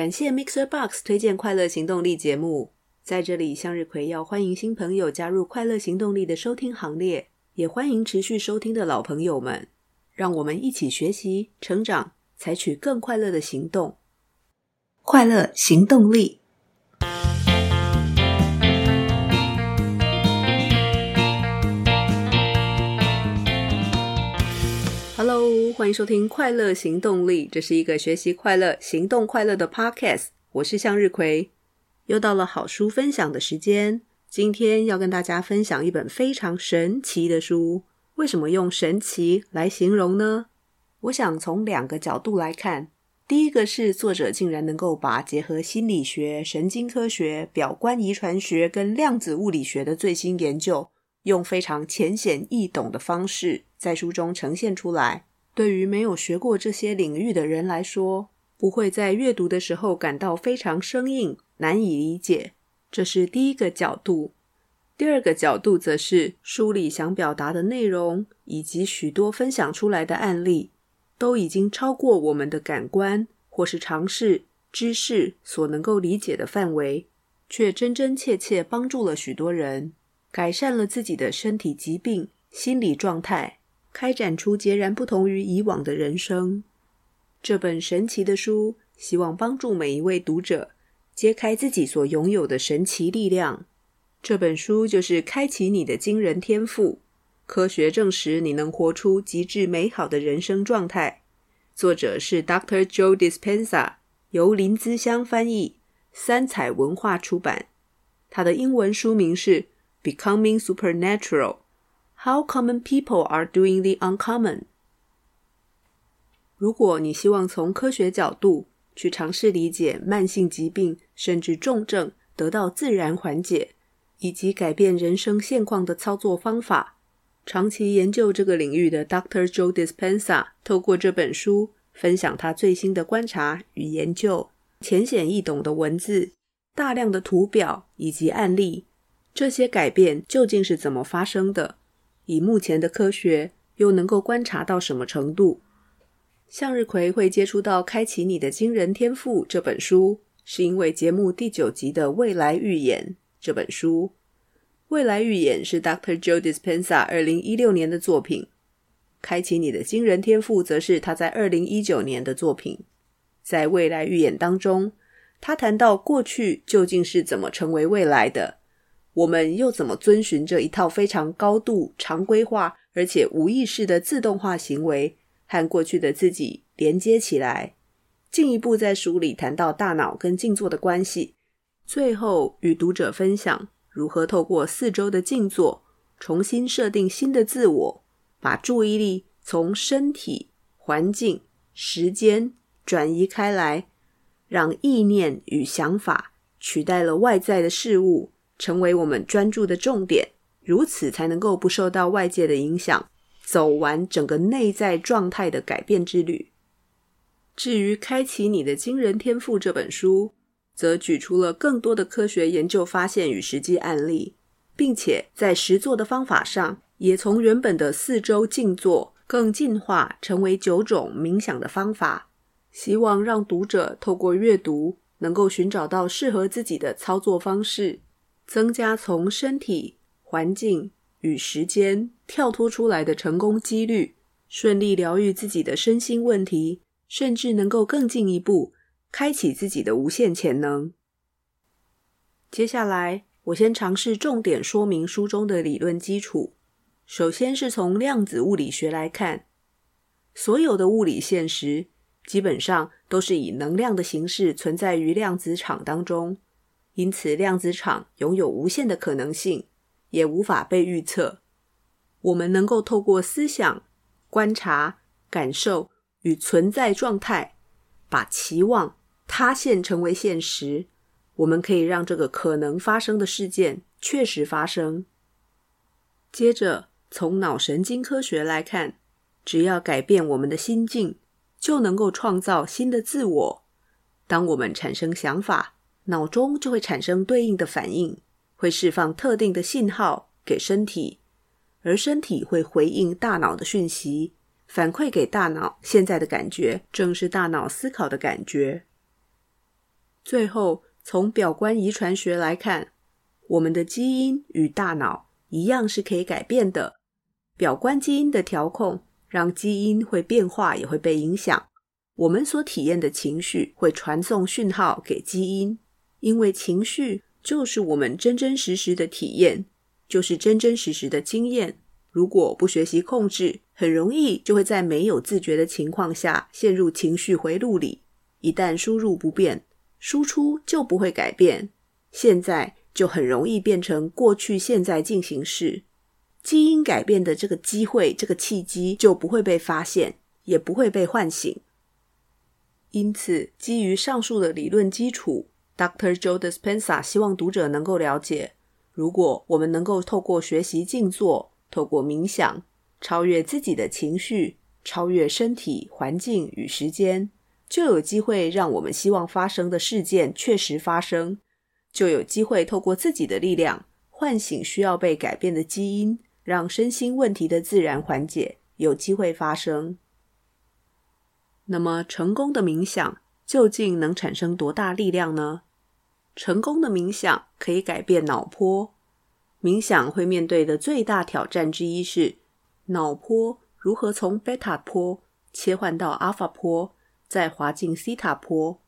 感谢 Mixer Box 推荐《快乐行动力》节目。在这里，向日葵要欢迎新朋友加入《快乐行动力》的收听行列，也欢迎持续收听的老朋友们。让我们一起学习、成长，采取更快乐的行动。快乐行动力。Hello，欢迎收听《快乐行动力》，这是一个学习快乐、行动快乐的 Podcast。我是向日葵。又到了好书分享的时间，今天要跟大家分享一本非常神奇的书。为什么用神奇来形容呢？我想从两个角度来看。第一个是作者竟然能够把结合心理学、神经科学、表观遗传学跟量子物理学的最新研究，用非常浅显易懂的方式在书中呈现出来。对于没有学过这些领域的人来说，不会在阅读的时候感到非常生硬。难以理解，这是第一个角度。第二个角度则是书里想表达的内容，以及许多分享出来的案例，都已经超过我们的感官或是常识知识所能够理解的范围，却真真切切帮助了许多人，改善了自己的身体疾病、心理状态，开展出截然不同于以往的人生。这本神奇的书，希望帮助每一位读者。揭开自己所拥有的神奇力量。这本书就是《开启你的惊人天赋》，科学证实你能活出极致美好的人生状态。作者是 Dr. Joe Dispenza，由林姿香翻译，三彩文化出版。他的英文书名是《Becoming Supernatural: How Common People Are Doing the Uncommon》。如果你希望从科学角度，去尝试理解慢性疾病甚至重症得到自然缓解，以及改变人生现况的操作方法。长期研究这个领域的 Dr. Joe Dispenza 透过这本书分享他最新的观察与研究，浅显易懂的文字、大量的图表以及案例。这些改变究竟是怎么发生的？以目前的科学又能够观察到什么程度？向日葵会接触到《开启你的惊人天赋》这本书，是因为节目第九集的《未来预言》这本书。《未来预言》是 Dr. Joe Dispenza 二零一六年的作品，《开启你的惊人天赋》则是他在二零一九年的作品。在《未来预言》当中，他谈到过去究竟是怎么成为未来的，我们又怎么遵循这一套非常高度常规化而且无意识的自动化行为。和过去的自己连接起来，进一步在书里谈到大脑跟静坐的关系，最后与读者分享如何透过四周的静坐，重新设定新的自我，把注意力从身体、环境、时间转移开来，让意念与想法取代了外在的事物，成为我们专注的重点，如此才能够不受到外界的影响。走完整个内在状态的改变之旅。至于《开启你的惊人天赋》这本书，则举出了更多的科学研究发现与实际案例，并且在实作的方法上，也从原本的四周静坐更进化成为九种冥想的方法。希望让读者透过阅读，能够寻找到适合自己的操作方式，增加从身体、环境。与时间跳脱出来的成功几率，顺利疗愈自己的身心问题，甚至能够更进一步开启自己的无限潜能。接下来，我先尝试重点说明书中的理论基础。首先是从量子物理学来看，所有的物理现实基本上都是以能量的形式存在于量子场当中，因此量子场拥有无限的可能性。也无法被预测。我们能够透过思想、观察、感受与存在状态，把期望塌陷成为现实。我们可以让这个可能发生的事件确实发生。接着，从脑神经科学来看，只要改变我们的心境，就能够创造新的自我。当我们产生想法，脑中就会产生对应的反应。会释放特定的信号给身体，而身体会回应大脑的讯息，反馈给大脑现在的感觉，正是大脑思考的感觉。最后，从表观遗传学来看，我们的基因与大脑一样是可以改变的。表观基因的调控，让基因会变化，也会被影响。我们所体验的情绪会传送讯号给基因，因为情绪就是我们真真实实的体验，就是真真实实的经验。如果不学习控制，很容易就会在没有自觉的情况下陷入情绪回路里。一旦输入不变，输出就不会改变。现在就很容易变成过去现在进行式。基因改变的这个机会，这个契机就不会被发现，也不会被唤醒。因此，基于上述的理论基础，Dr. Joe Dispenza 希望读者能够了解：如果我们能够透过学习静坐，透过冥想，超越自己的情绪，超越身体、环境与时间，就有机会让我们希望发生的事件确实发生，就有机会透过自己的力量，唤醒需要被改变的基因。让身心问题的自然缓解有机会发生。那么，成功的冥想究竟能产生多大力量呢？成功的冥想可以改变脑波。冥想会面对的最大挑战之一是，脑波如何从贝塔波切换到阿法波，再滑进西塔波，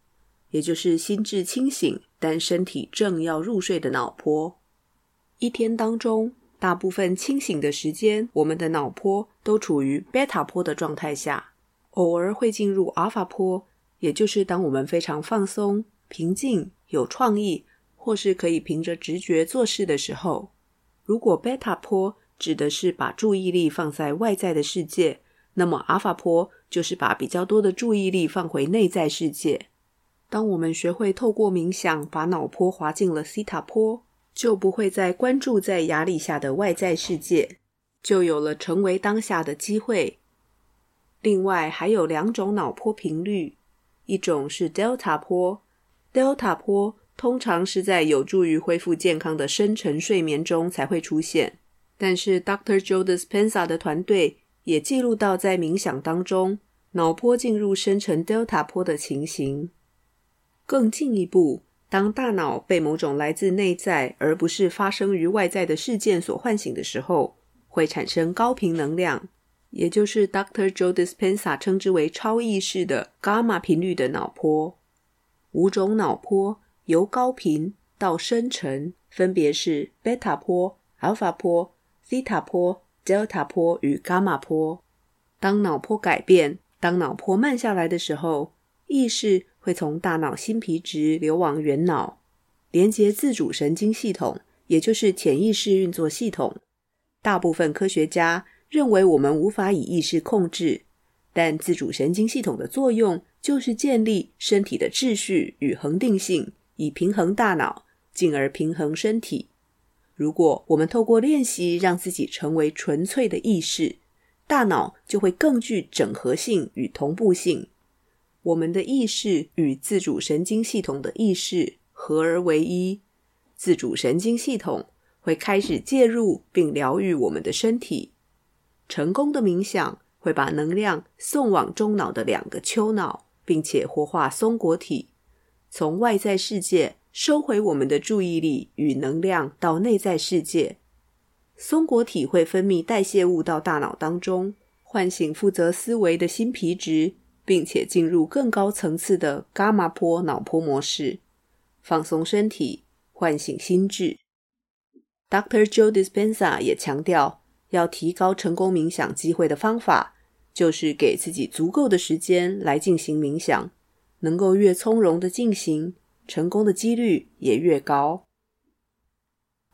也就是心智清醒但身体正要入睡的脑波。一天当中，大部分清醒的时间，我们的脑波都处于贝塔波的状态下，偶尔会进入阿法波，也就是当我们非常放松、平静、有创意，或是可以凭着直觉做事的时候。如果贝塔波指的是把注意力放在外在的世界，那么阿法波就是把比较多的注意力放回内在世界。当我们学会透过冥想把脑波滑进了西塔波。就不会再关注在压力下的外在世界，就有了成为当下的机会。另外还有两种脑波频率，一种是 Delta 波，Delta 波通常是在有助于恢复健康的深层睡眠中才会出现，但是 Dr. Joe Dispenza 的团队也记录到在冥想当中，脑波进入深层 Delta 波的情形。更进一步。当大脑被某种来自内在而不是发生于外在的事件所唤醒的时候，会产生高频能量，也就是 Dr. Joe Dispenza 称之为超意识的伽马频率的脑波。五种脑波由高频到深沉，分别是贝塔波、阿尔法波、西塔波、德尔塔波与伽马波。当脑波改变，当脑波慢下来的时候，意识会从大脑新皮质流往原脑，连接自主神经系统，也就是潜意识运作系统。大部分科学家认为我们无法以意识控制，但自主神经系统的作用就是建立身体的秩序与恒定性，以平衡大脑，进而平衡身体。如果我们透过练习让自己成为纯粹的意识，大脑就会更具整合性与同步性。我们的意识与自主神经系统的意识合而为一，自主神经系统会开始介入并疗愈我们的身体。成功的冥想会把能量送往中脑的两个丘脑，并且活化松果体，从外在世界收回我们的注意力与能量到内在世界。松果体会分泌代谢物到大脑当中，唤醒负责思维的新皮质。并且进入更高层次的伽马波脑波模式，放松身体，唤醒心智。Dr. Joe Dispenza 也强调，要提高成功冥想机会的方法，就是给自己足够的时间来进行冥想，能够越从容的进行，成功的几率也越高。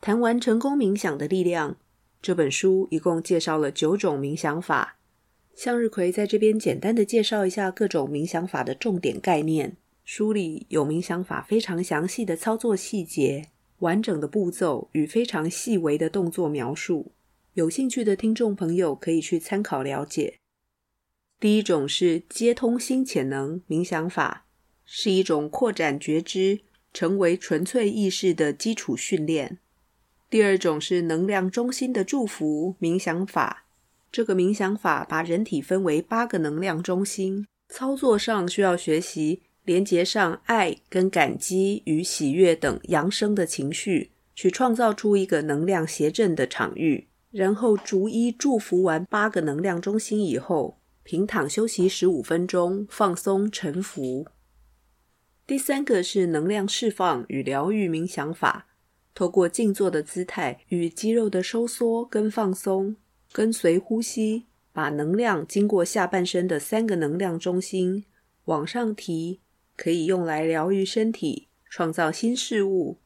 谈完成功冥想的力量，这本书一共介绍了九种冥想法。向日葵在这边简单的介绍一下各种冥想法的重点概念。书里有冥想法非常详细的操作细节、完整的步骤与非常细微的动作描述。有兴趣的听众朋友可以去参考了解。第一种是接通心潜能冥想法，是一种扩展觉知、成为纯粹意识的基础训练。第二种是能量中心的祝福冥想法。这个冥想法把人体分为八个能量中心，操作上需要学习连接上爱跟感激与喜悦等扬升的情绪，去创造出一个能量谐振的场域，然后逐一祝福完八个能量中心以后，平躺休息十五分钟，放松沉浮。第三个是能量释放与疗愈冥想法，透过静坐的姿态与肌肉的收缩跟放松，跟随呼吸，把能量经过下半身的三个能量中心往上提，可以用来疗愈身体，创造新事物。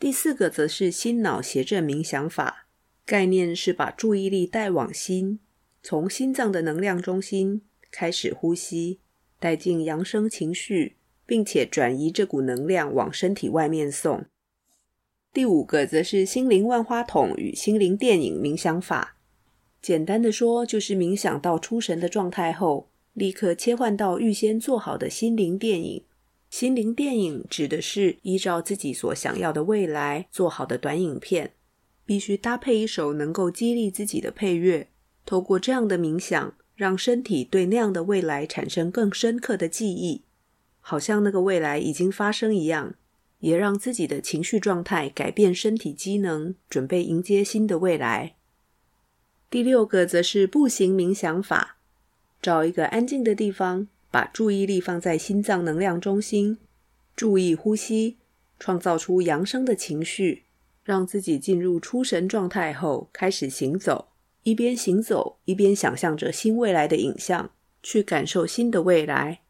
第四个则是心脑协振冥想法，概念是把注意力带往心。从心脏的能量中心开始呼吸，带进扬升情绪，并且转移这股能量往身体外面送。第五个则是心灵万花筒与心灵电影冥想法。简单的说，就是冥想到出神的状态后，立刻切换到预先做好的心灵电影。心灵电影指的是依照自己所想要的未来做好的短影片，必须搭配一首能够激励自己的配乐。透过这样的冥想，让身体对那样的未来产生更深刻的记忆，好像那个未来已经发生一样，也让自己的情绪状态改变身体机能，准备迎接新的未来。第六个则是步行冥想法，找一个安静的地方，把注意力放在心脏能量中心，注意呼吸，创造出扬升的情绪，让自己进入出神状态后，开始行走。一边行走，一边想象着新未来的影像，去感受新的未来。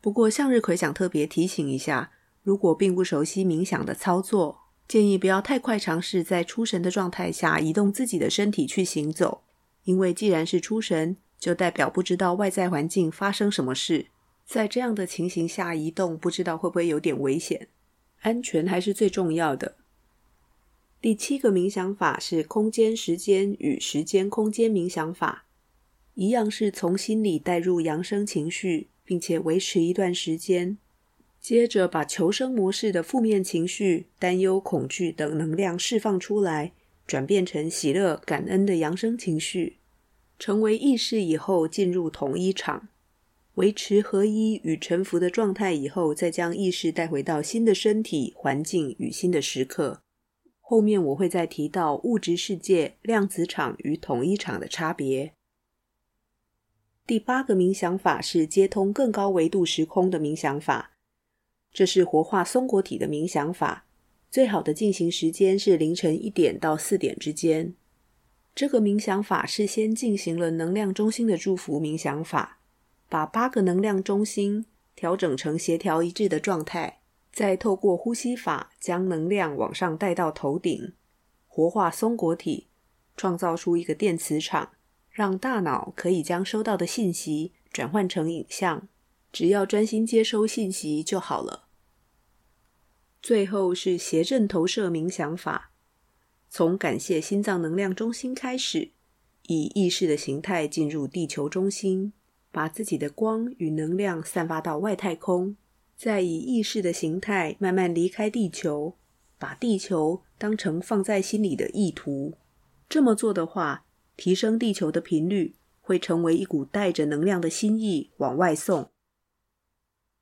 不过，向日葵想特别提醒一下，如果并不熟悉冥想的操作，建议不要太快尝试在出神的状态下移动自己的身体去行走，因为既然是出神，就代表不知道外在环境发生什么事，在这样的情形下移动，不知道会不会有点危险，安全还是最重要的。第七个冥想法是空间时间与时间空间冥想法，一样是从心里带入扬升情绪，并且维持一段时间，接着把求生模式的负面情绪、担忧、恐惧等能量释放出来，转变成喜乐、感恩的扬升情绪，成为意识以后进入统一场，维持合一与臣服的状态以后，再将意识带回到新的身体、环境与新的时刻。后面我会再提到物质世界、量子场与统一场的差别。第八个冥想法是接通更高维度时空的冥想法，这是活化松果体的冥想法。最好的进行时间是凌晨一点到四点之间。这个冥想法是先进行了能量中心的祝福冥想法，把八个能量中心调整成协调一致的状态。再透过呼吸法将能量往上带到头顶，活化松果体，创造出一个电磁场，让大脑可以将收到的信息转换成影像，只要专心接收信息就好了。最后是谐振投射冥想法，从感谢心脏能量中心开始，以意识的形态进入地球中心，把自己的光与能量散发到外太空。再以意识的形态慢慢离开地球，把地球当成放在心里的意图。这么做的话，提升地球的频率，会成为一股带着能量的心意往外送。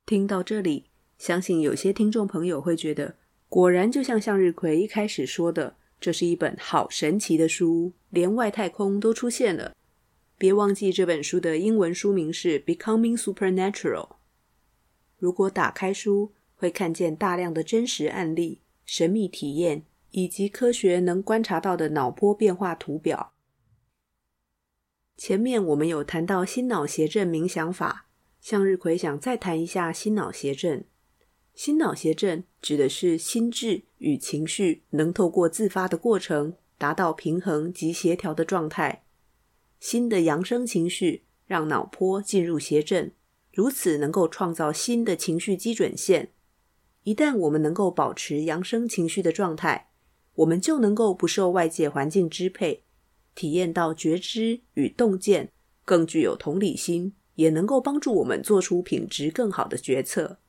听到这里，相信有些听众朋友会觉得，果然就像向日葵一开始说的，这是一本好神奇的书，连外太空都出现了。别忘记这本书的英文书名是《Becoming Supernatural》。如果打开书，会看见大量的真实案例、神秘体验，以及科学能观察到的脑波变化图表。前面我们有谈到心脑谐振冥想法，向日葵想再谈一下心脑谐振。心脑谐振指的是心智与情绪能透过自发的过程，达到平衡及协调的状态。心的扬升情绪让脑波进入谐振。如此能够创造新的情绪基准线。一旦我们能够保持扬升情绪的状态，我们就能够不受外界环境支配，体验到觉知与洞见，更具有同理心，也能够帮助我们做出品质更好的决策。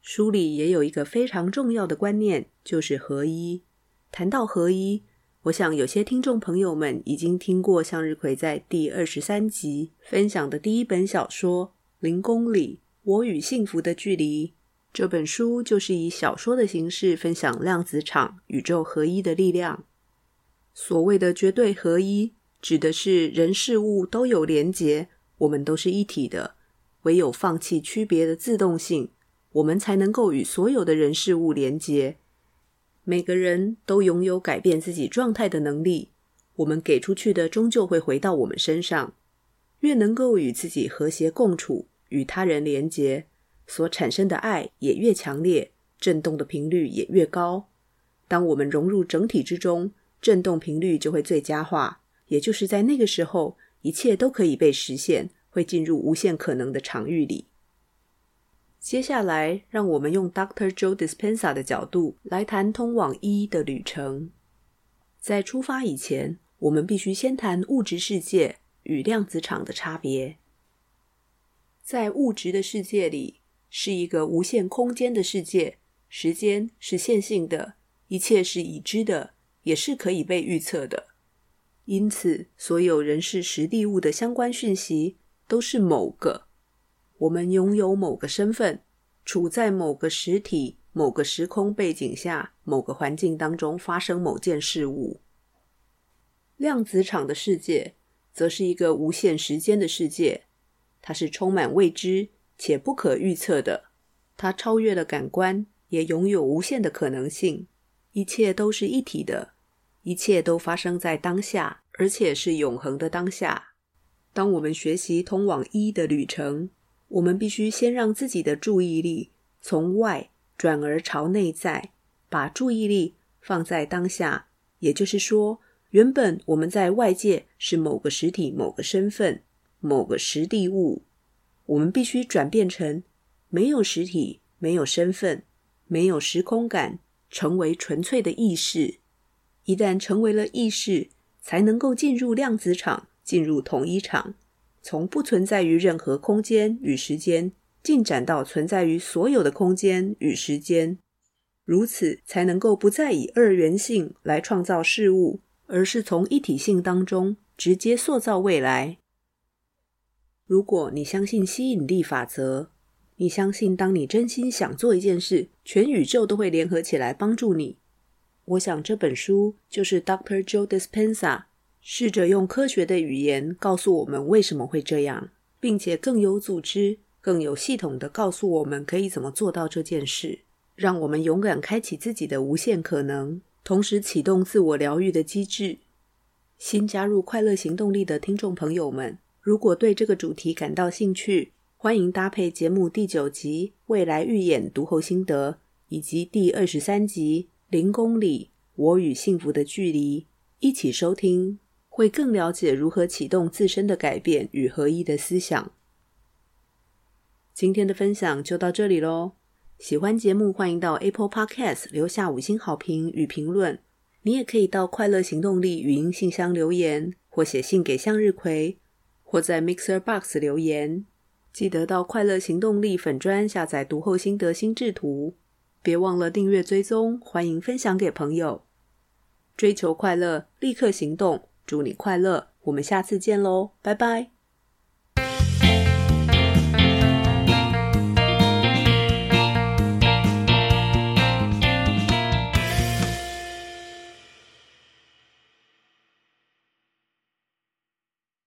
书里也有一个非常重要的观念，就是合一。谈到合一，我想有些听众朋友们已经听过向日葵在第二十三集分享的第一本小说《零公里：我与幸福的距离。这本书就是以小说的形式分享量子场宇宙合一的力量。所谓的绝对合一，指的是人事物都有连结，我们都是一体的。唯有放弃区别的自动性，我们才能够与所有的人事物连结。每个人都拥有改变自己状态的能力。我们给出去的终究会回到我们身上。越能够与自己和谐共处，与他人连结。所产生的爱也越强烈，震动的频率也越高。当我们融入整体之中，震动频率就会最佳化。也就是在那个时候，一切都可以被实现，会进入无限可能的场域里。接下来，让我们用 Dr. Joe Dispenza 的角度来谈通往一的旅程。在出发以前，我们必须先谈物质世界与量子场的差别。在物质的世界里，是一个无限空间的世界，时间是线性的，一切是已知的，也是可以被预测的。因此，所有人事实地物的相关讯息都是某个。我们拥有某个身份，处在某个实体、某个时空背景下、某个环境当中发生某件事物。量子场的世界，则是一个无限时间的世界，它是充满未知。且不可预测的，它超越了感官，也拥有无限的可能性。一切都是一体的，一切都发生在当下，而且是永恒的当下。当我们学习通往一的旅程，我们必须先让自己的注意力从外转而朝内在，把注意力放在当下。也就是说，原本我们在外界是某个实体、某个身份、某个实地物。我们必须转变成没有实体、没有身份、没有时空感，成为纯粹的意识。一旦成为了意识，才能够进入量子场，进入统一场，从不存在于任何空间与时间，进展到存在于所有的空间与时间。如此，才能够不再以二元性来创造事物，而是从一体性当中直接塑造未来。如果你相信吸引力法则，你相信当你真心想做一件事，全宇宙都会联合起来帮助你。我想这本书就是 Dr. Joe Dispenza 试着用科学的语言告诉我们为什么会这样，并且更有组织、更有系统的告诉我们可以怎么做到这件事，让我们勇敢开启自己的无限可能，同时启动自我疗愈的机制。新加入快乐行动力的听众朋友们。如果对这个主题感到兴趣，欢迎搭配节目第九集《未来预演读后心得》以及第二十三集《零公里我与幸福的距离》一起收听，会更了解如何启动自身的改变与合一的思想。今天的分享就到这里喽。喜欢节目，欢迎到 Apple Podcast 留下五星好评与评论。你也可以到快乐行动力语音信箱留言，或写信给向日葵。或在 Mixer Box 留言，记得到快乐行动力粉砖下载读后心得心智图，别忘了订阅追踪，欢迎分享给朋友。追求快乐，立刻行动，祝你快乐，我们下次见喽，拜拜。